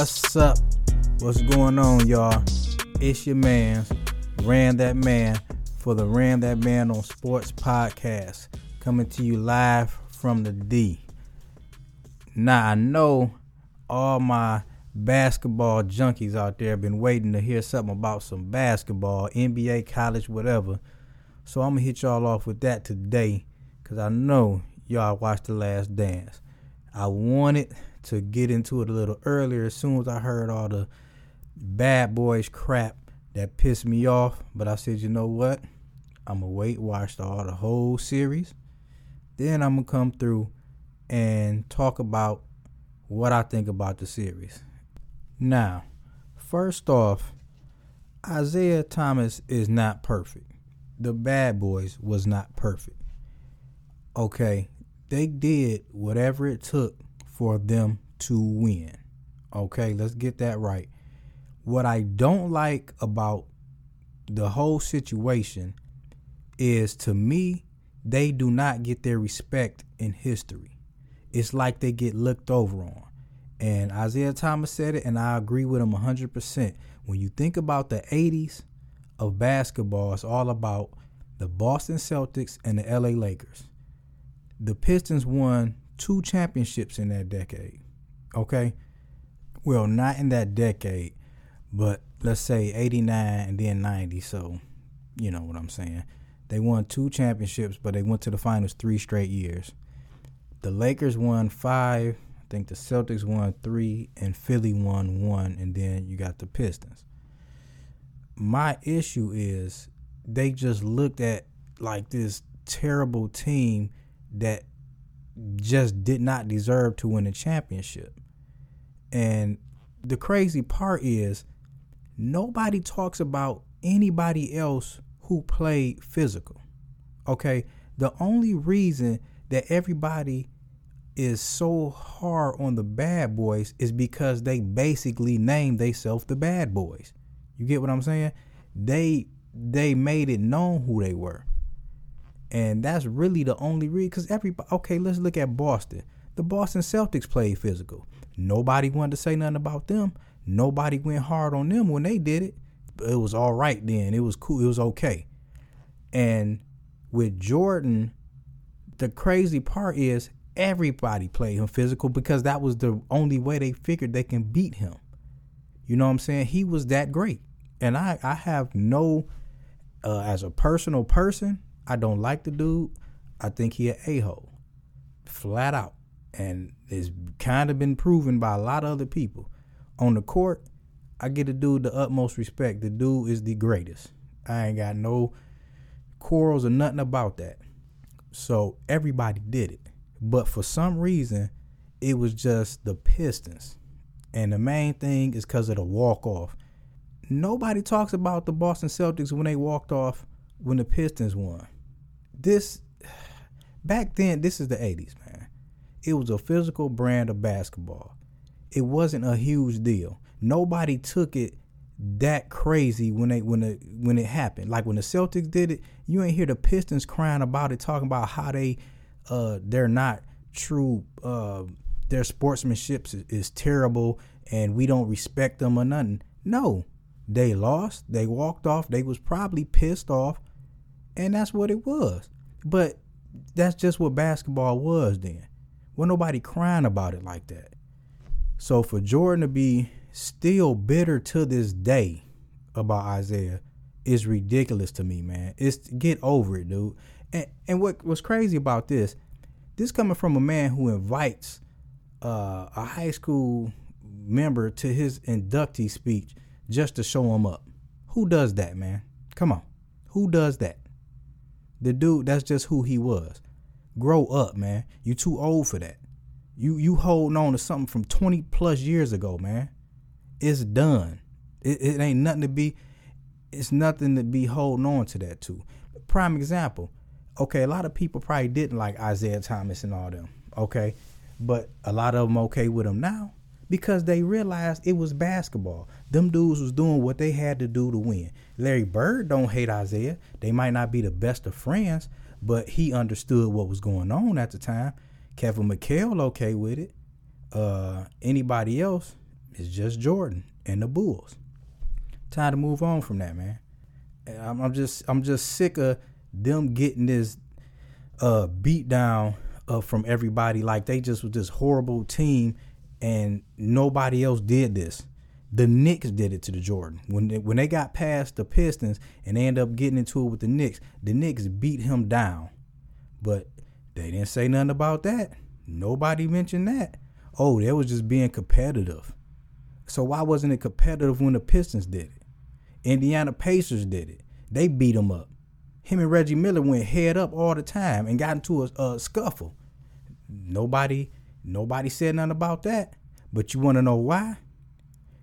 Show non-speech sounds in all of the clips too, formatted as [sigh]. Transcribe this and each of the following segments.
What's up? What's going on, y'all? It's your man, Ran That Man, for the Ran That Man on Sports podcast, coming to you live from the D. Now, I know all my basketball junkies out there have been waiting to hear something about some basketball, NBA, college, whatever. So I'm gonna hit y'all off with that today, cause I know y'all watched The Last Dance. I wanted to get into it a little earlier as soon as I heard all the bad boys crap that pissed me off, but I said, you know what? I'm gonna wait, watch the, all the whole series, then I'm gonna come through and talk about what I think about the series. Now, first off, Isiah Thomas is not perfect. The Bad Boys was not perfect. Okay, they did whatever it took for them to win. Okay, let's get that right. What I don't like about the whole situation is to me, they do not get their respect in history. It's like they get looked over on. And Isiah Thomas said it, and I agree with him 100%. When you think about the 80s of basketball, it's all about the Boston Celtics and the LA Lakers. The Pistons won two championships in that decade. Okay? Well, not in that decade, but let's say 89 and then 90. So, you know what I'm saying. They won two championships, but they went to the finals three straight years. The Lakers won five. I think the Celtics won three, and Philly won one, and then you got the Pistons. My issue is they just looked at like this terrible team that just did not deserve to win a championship. And the crazy part is nobody talks about anybody else who played physical. Okay? The only reason that everybody is so hard on the bad boys is because they basically named themselves the bad boys. You get what I'm saying? They they made it known who they were. And that's really the only reason. Because everybody, okay, let's look at Boston. The Boston Celtics played physical. Nobody wanted to say nothing about them. Nobody went hard on them when they did it. It was all right then. It was cool. It was okay. And with Jordan, the crazy part is everybody played him physical because that was the only way they figured they can beat him. You know what I'm saying? He was that great. And I, I have no, uh, as a personal person, I don't like the dude. I think he an a-hole. Flat out. And it's kind of been proven by a lot of other people. On the court, I get the dude the utmost respect. The dude is the greatest. I ain't got no quarrels or nothing about that. So everybody did it. But for some reason, it was just the Pistons. And the main thing is because of the walk off. Nobody talks about the Boston Celtics when they walked off when the Pistons won. This back then, this is the 80s, man. It was a physical brand of basketball. It wasn't a huge deal. Nobody took it that crazy when they when it when it happened. Like when the Celtics did it, you ain't hear the Pistons crying about it, talking about how they uh they're not true uh their sportsmanship is, is terrible and we don't respect them or nothing. No. They lost, they walked off, they was probably pissed off, and that's what it was. But that's just what basketball was then. Well, nobody crying about it like that. So for Jordan to be still bitter to this day about Isiah is ridiculous to me, man. It's get over it, dude. And and what was crazy about this, this coming from a man who invites uh, a high school member to his inductee speech just to show him up. Who does that, man? Come on. Who does that? The dude, that's just who he was. Grow up, man. You too old for that. You you holding on to something from 20 plus years ago, man. It's done. It, it ain't nothing to be it's nothing to be holding on to that to. Prime example. Okay, a lot of people probably didn't like Isiah Thomas and all them. Okay. But a lot of them okay with him now because they realized it was basketball. Them dudes was doing what they had to do to win. Larry Bird don't hate Isiah. They might not be the best of friends, but he understood what was going on at the time. Kevin McHale okay with it. Uh, anybody else? is just Jordan and the Bulls. Time to move on from that, man. I'm, I'm just I'm just sick of them getting this uh beat down uh, from everybody like they just was this horrible team and nobody else did this. The Knicks did it to the Jordan when they, when they got past the Pistons and they end up getting into it with the Knicks. The Knicks beat him down, but they didn't say nothing about that. Nobody mentioned that. Oh, they was just being competitive. So why wasn't it competitive when the Pistons did it? Indiana Pacers did it. They beat him up. Him and Reggie Miller went head up all the time and got into a, a scuffle. Nobody, nobody said nothing about that. But you want to know why?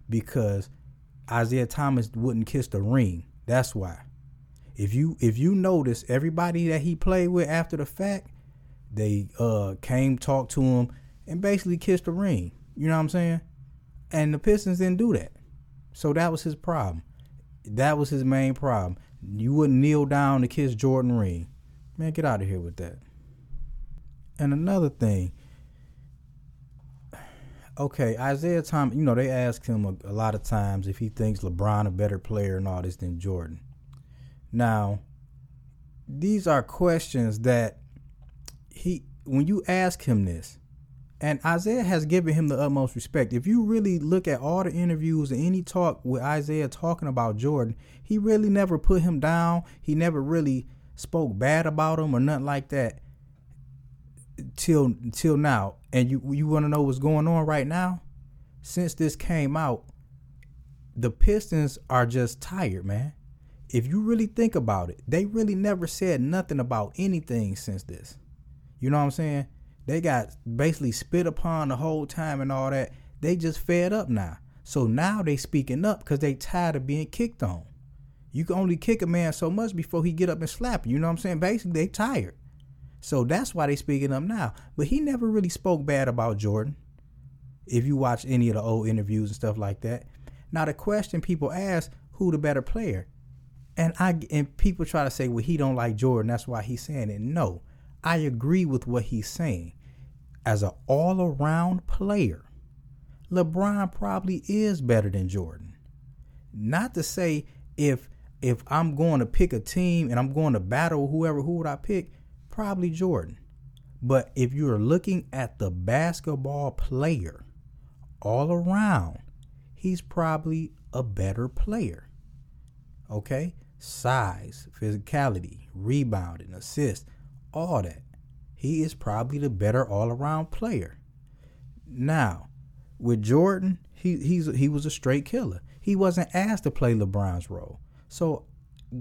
Because Isiah Thomas wouldn't kiss the ring. That's why. If you if you notice everybody that he played with after the fact, they uh came talked to him and basically kissed the ring. You know what I'm saying? And the Pistons didn't do that. So that was his problem. That was his main problem. You wouldn't kneel down to kiss Jordan ring. Man, get out of here with that. And another thing, okay, Isiah Thomas, you know, they asked him a, a, lot of times if he thinks LeBron a better player and all this than Jordan. Now, these are questions that he, when you ask him this, and Isiah has given him the utmost respect. If you really look at all the interviews and any talk with Isiah talking about Jordan, he really never put him down. He never really spoke bad about him or nothing like that till till now. And you you want to know what's going on right now? Since this came out, the Pistons are just tired, man. If you really think about it, they really never said nothing about anything since this. You know what I'm saying? They got basically spit upon the whole time and all that. They just fed up now. So now they speaking up because they tired of being kicked on. You can only kick a man so much before he get up and slap you. You know what I'm saying? Basically, they tired. So that's why they speaking up now. But he never really spoke bad about Jordan. If you watch any of the old interviews and stuff like that. Now the question people ask, who the better player? And I and people try to say, well, he don't like Jordan. That's why he's saying it. No, I agree with what he's saying. As an all-around player, LeBron probably is better than Jordan. Not to say if if I'm going to pick a team and I'm going to battle whoever, who would I pick? Probably Jordan. But if you're looking at the basketball player all around, he's probably a better player. Okay? Size, physicality, rebounding, assist, all that. He is probably the better all around player. Now, with Jordan, he he's he was a straight killer. He wasn't asked to play LeBron's role. So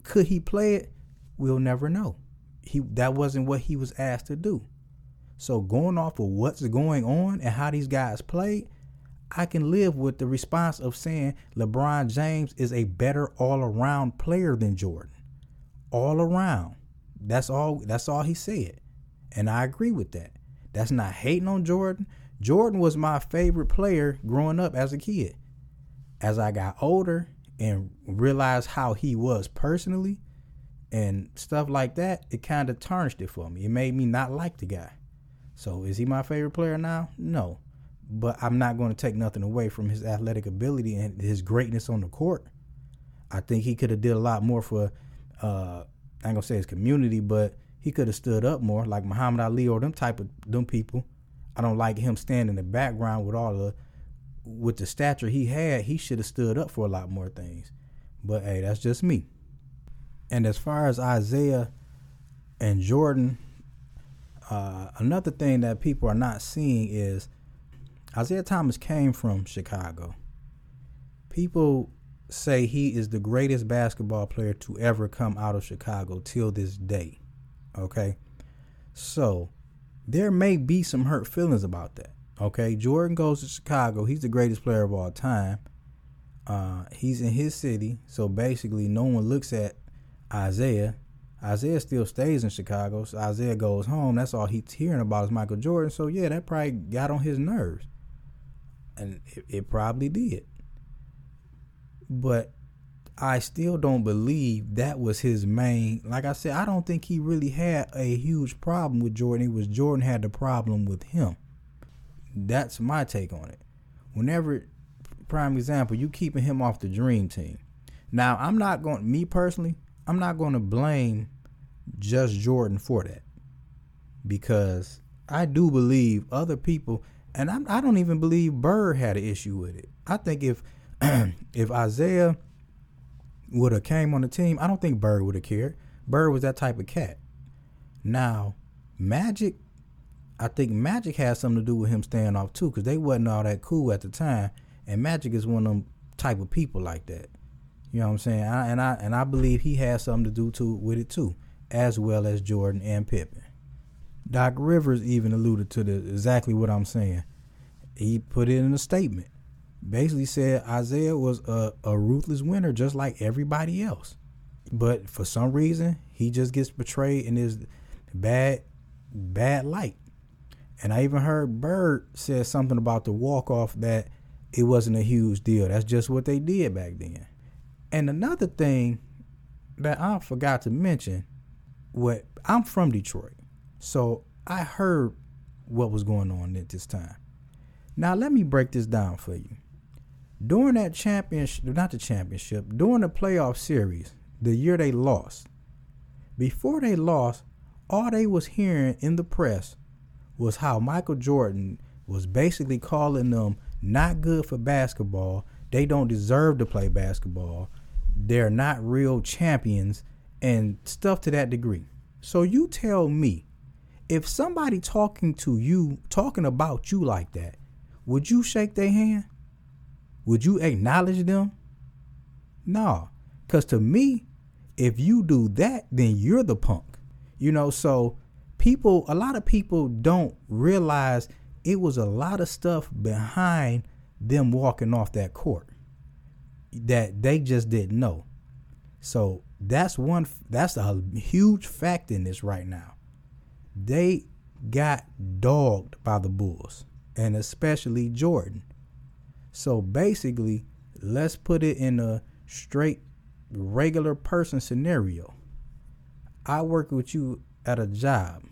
could he play it? We'll never know he that wasn't what he was asked to do. So going off of what's going on and how these guys played, I can live with the response of saying LeBron James is a better all-around player than Jordan. All around. That's all that's all he said. And I agree with that. That's not hating on Jordan. Jordan was my favorite player growing up as a kid. As I got older and realized how he was personally, and stuff like that, it kind of tarnished it for me. It made me not like the guy. So is he my favorite player now? No. But I'm not going to take nothing away from his athletic ability and his greatness on the court. I think he could have did a lot more for uh I ain't gonna say his community, but he could have stood up more, like Muhammad Ali or them type of them people. I don't like him standing in the background with all the with the stature he had. He should have stood up for a lot more things. But hey, that's just me. And as far as Isiah and Jordan, uh, another thing that people are not seeing is Isiah Thomas came from Chicago. People say he is the greatest basketball player to ever come out of Chicago till this day. Okay? So, there may be some hurt feelings about that. Okay? Jordan goes to Chicago. He's the greatest player of all time. Uh, he's in his city. So, basically, no one looks at Isiah. Isaiah still stays in Chicago. So Isiah goes home. That's all he's hearing about is Michael Jordan. So yeah, that probably got on his nerves. And it, it probably did. But I still don't believe that was his main. Like I said, I don't think he really had a huge problem with Jordan. It was Jordan had the problem with him. That's my take on it. Whenever prime example. You keeping him off the dream team. Now, I'm not going. Me personally, I'm not going to blame just Jordan for that because I do believe other people, and I do not even believe Bird had an issue with it. I think if [clears throat] if Isiah would have came on the team, I don't think Bird would have cared. Bird was that type of cat. Now, Magic, I think Magic has something to do with him staying off too, because they wasn't all that cool at the time. And Magic is one of them type of people like that. You know what I'm saying? I, and I and I believe he has something to do to with it too, as well as Jordan and Pippen. Doc Rivers even alluded to the, exactly what I'm saying. He put it in a statement. Basically said Isiah was a, a ruthless winner just like everybody else. But for some reason, he just gets portrayed in this bad bad light. And I even heard Bird said something about the walk off that it wasn't a huge deal. That's just what they did back then. And another thing that I forgot to mention, what I'm from Detroit. So I heard what was going on at this time. Now let me break this down for you. During that championship, not the championship, during the playoff series, the year they lost, before they lost, all they was hearing in the press was how Michael Jordan was basically calling them not good for basketball. They don't deserve to play basketball. They're not real champions and stuff to that degree. So you tell me if somebody talking to you, talking about you like that, would you shake their hand? Would you acknowledge them? No. Because to me, if you do that, then you're the punk. You know, so people, a lot of people don't realize it was a lot of stuff behind them walking off that court that they just didn't know. So that's one, that's a huge fact in this right now they got dogged by the Bulls, and especially Jordan. So basically, let's put it in a straight regular person scenario. I work with you at a job.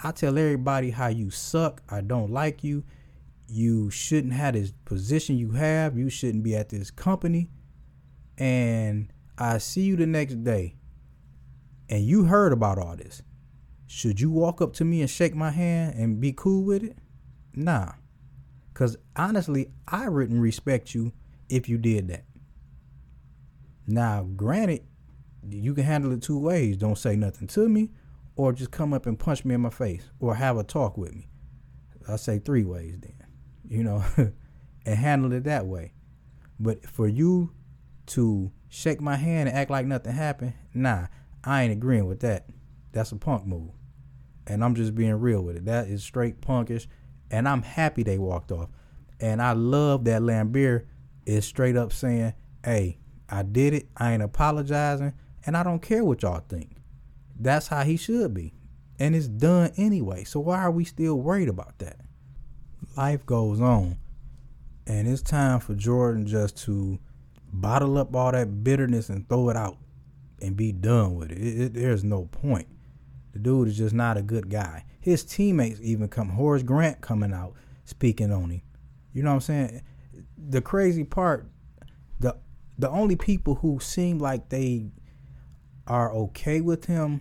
I tell everybody how you suck. I don't like you. You shouldn't have this position you have. You shouldn't be at this company. And I see you the next day. And you heard about all this. Should you walk up to me and shake my hand and be cool with it? Nah. Cause honestly, I wouldn't respect you if you did that. Now, granted, you can handle it two ways. Don't say nothing to me, or just come up and punch me in my face, or have a talk with me. I say three ways then, you know, [laughs] and handle it that way. But for you to shake my hand and act like nothing happened, nah, I ain't agreeing with that. That's a punk move and I'm just being real with it. That is straight punkish, and I'm happy they walked off. And I love that Laimbeer is straight up saying, "Hey, I did it. I ain't apologizing, and I don't care what y'all think." That's how he should be, and it's done anyway. So why are we still worried about that? Life goes on, and it's time for Jordan just to bottle up all that bitterness and throw it out and be done with it. it, it there's no point. The dude is just not a good guy. His teammates even come. Horace Grant coming out speaking on him. You know what I'm saying? The crazy part, the the only people who seem like they are okay with him,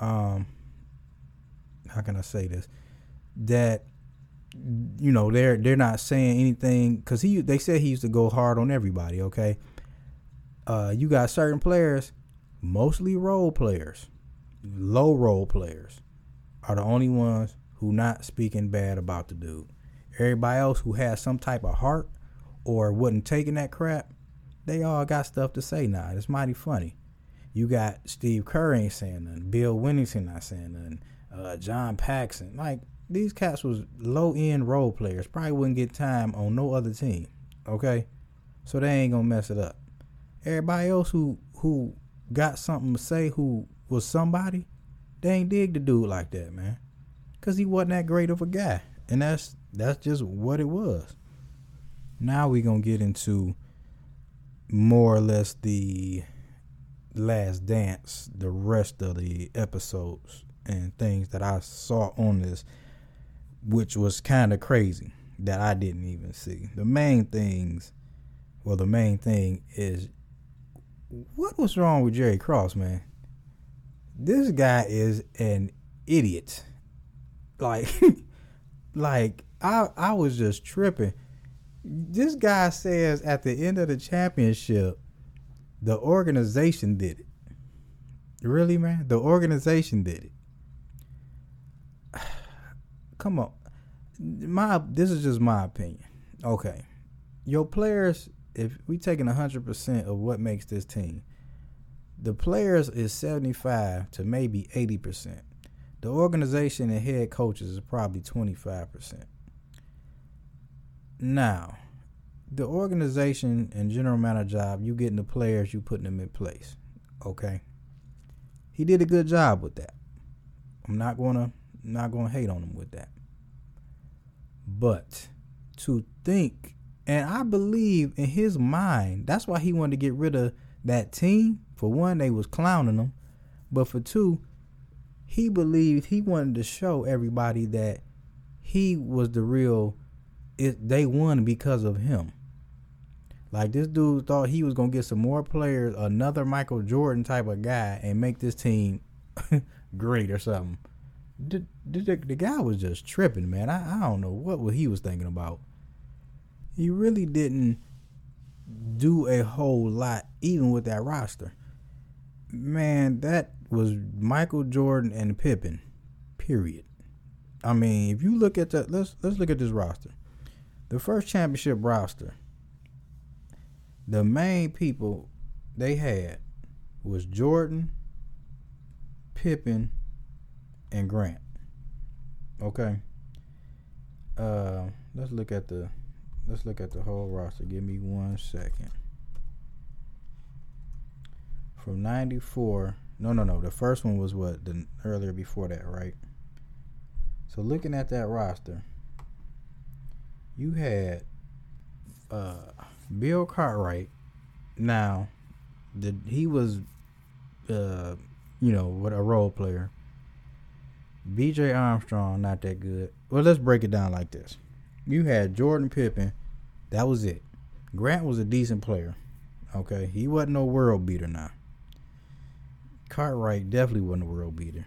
um, how can I say this? That you know they're they're not saying anything because he they said he used to go hard on everybody. Okay, uh, you got certain players, mostly role players low role players are the only ones who not speaking bad about the dude. Everybody else who has some type of heart or wasn't taking that crap, they all got stuff to say now. It's mighty funny. You got Steve Kerr ain't saying nothing. Bill Wennington not saying nothing. Uh, John Paxson. Like, these cats was low end role players. Probably wouldn't get time on no other team. Okay? So they ain't gonna mess it up. Everybody else who who got something to say, who was somebody, they ain't dig the dude like that, man. Cause he wasn't that great of a guy. And that's that's just what it was. Now we gonna get into more or less the last dance, the rest of the episodes and things that I saw on this, which was kind of crazy. that I didn't even see. The main things, well, the main thing is what was wrong with Jerry Krause, man? This guy is an idiot. Like, [laughs] like I I was just tripping. This guy says at the end of the championship, the organization did it. Really, man? The organization did it. Come on. My this is just my opinion. Okay. Your players, if we taking hundred percent of what makes this team, the players is seventy five to maybe eighty percent. The organization and head coaches is probably twenty five percent. Now, the organization and general manager job, you getting the players, you putting them in place. Okay. He did a good job with that. I'm not gonna not gonna hate on him with that. But to think, and I believe in his mind, that's why he wanted to get rid of that team. For one, they was clowning him, but for two, he believed he wanted to show everybody that he was the real. It they won because of him. Like this dude thought he was gonna get some more players, another Michael Jordan type of guy, and make this team [laughs] great or something. The, the, the, guy was just tripping, man. I, I don't know what he was thinking about. He really didn't do a whole lot, even with that roster. Man, that was Michael Jordan and Pippen. Period. I mean, if you look at the let's let's look at this roster. The first championship roster the main people they had was Jordan, Pippen, and Grant. Okay. Uh, let's look at the let's look at the whole roster. Give me one second. From '94, no, no, no. The first one was what the earlier before that, right? So looking at that roster, you had uh Bill Cartwright. Now, the he was, uh, you know, what a role player. B.J. Armstrong not that good. Well, let's break it down like this. You had Jordan Pippen. That was it. Grant was a decent player. Okay, he wasn't no world beater now. Cartwright definitely wasn't a world beater.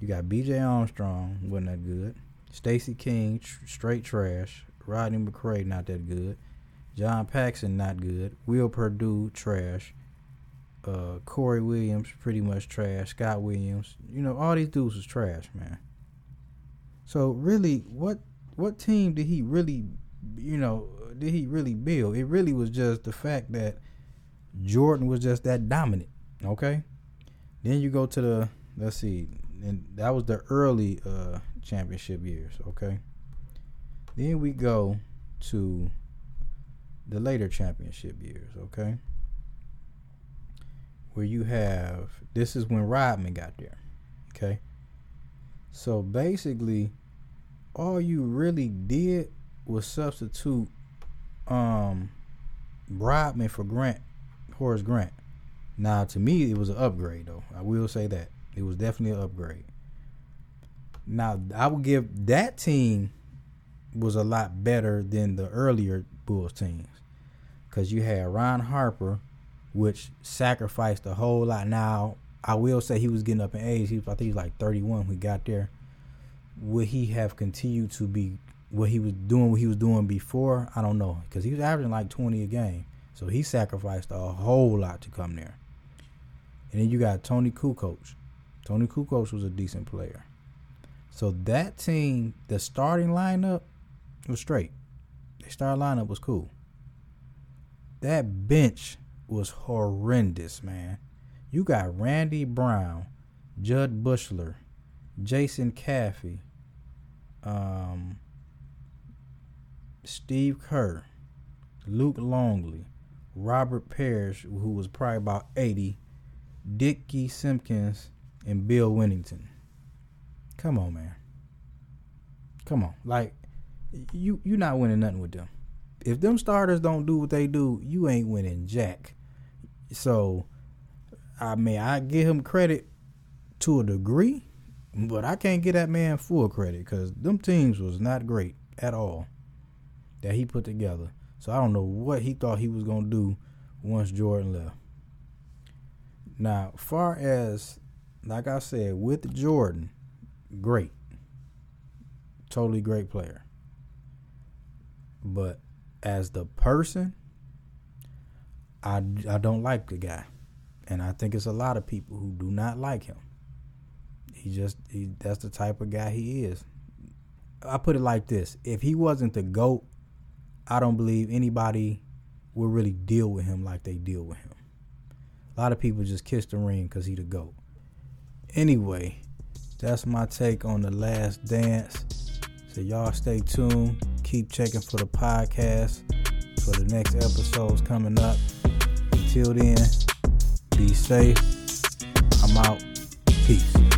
You got B.J. Armstrong wasn't that good. Stacy King tr- straight trash. Rodney McCray not that good. John Paxson not good. Will Perdue trash. Uh, Corey Williams pretty much trash. Scott Williams, you know, all these dudes was trash, man. So really, what what team did he really, you know, did he really build? It really was just the fact that Jordan was just that dominant. Okay. Then you go to the let's see, and that was the early uh championship years. Okay. Then we go to the later championship years, okay? Where you have this is when Rodman got there, okay? So basically, all you really did was substitute um Rodman for Grant, Horace Grant. Now, to me, it was an upgrade, though. I will say that it was definitely an upgrade. Now, I would give that team was a lot better than the earlier Bulls teams because you had Ron Harper, which sacrificed a whole lot. Now, I will say he was getting up in age. He was, I think he was like 31 when he got there. Would he have continued to be what he was doing, what he was doing before? I don't know because he was averaging like 20 a game. So he sacrificed a whole lot to come there. And then you got Toni Kukoc. Toni Kukoc was a decent player. So that team, the starting lineup was straight. The starting lineup was cool. That bench was horrendous, man. You got Randy Brown, Judd Buechler, Jason Caffey, um, Steve Kerr, Luke Longley, Robert Parish, who was probably about 80, Dickie Simpkins, and Bill Wennington. Come on, man. Come on. Like, you you're not winning nothing with them if them starters don't do what they do, you ain't winning jack. So, I mean, I give him credit to a degree, but I can't get that man full credit because them teams was not great at all. that he put together. So I don't know what he thought he was gonna do once Jordan left. Now, far as like I said, with Jordan, great. Totally great player. But as the person, I, I don't like the guy. And I think it's a lot of people who do not like him. He just he that's the type of guy he is. I put it like this: if he wasn't the goat, I don't believe anybody would really deal with him like they deal with him. A lot of people just kiss the ring because he the goat. Anyway, that's my take on the last dance. So y'all stay tuned. Keep checking for the podcast for the next episodes coming up. Until then, be safe. I'm out. Peace.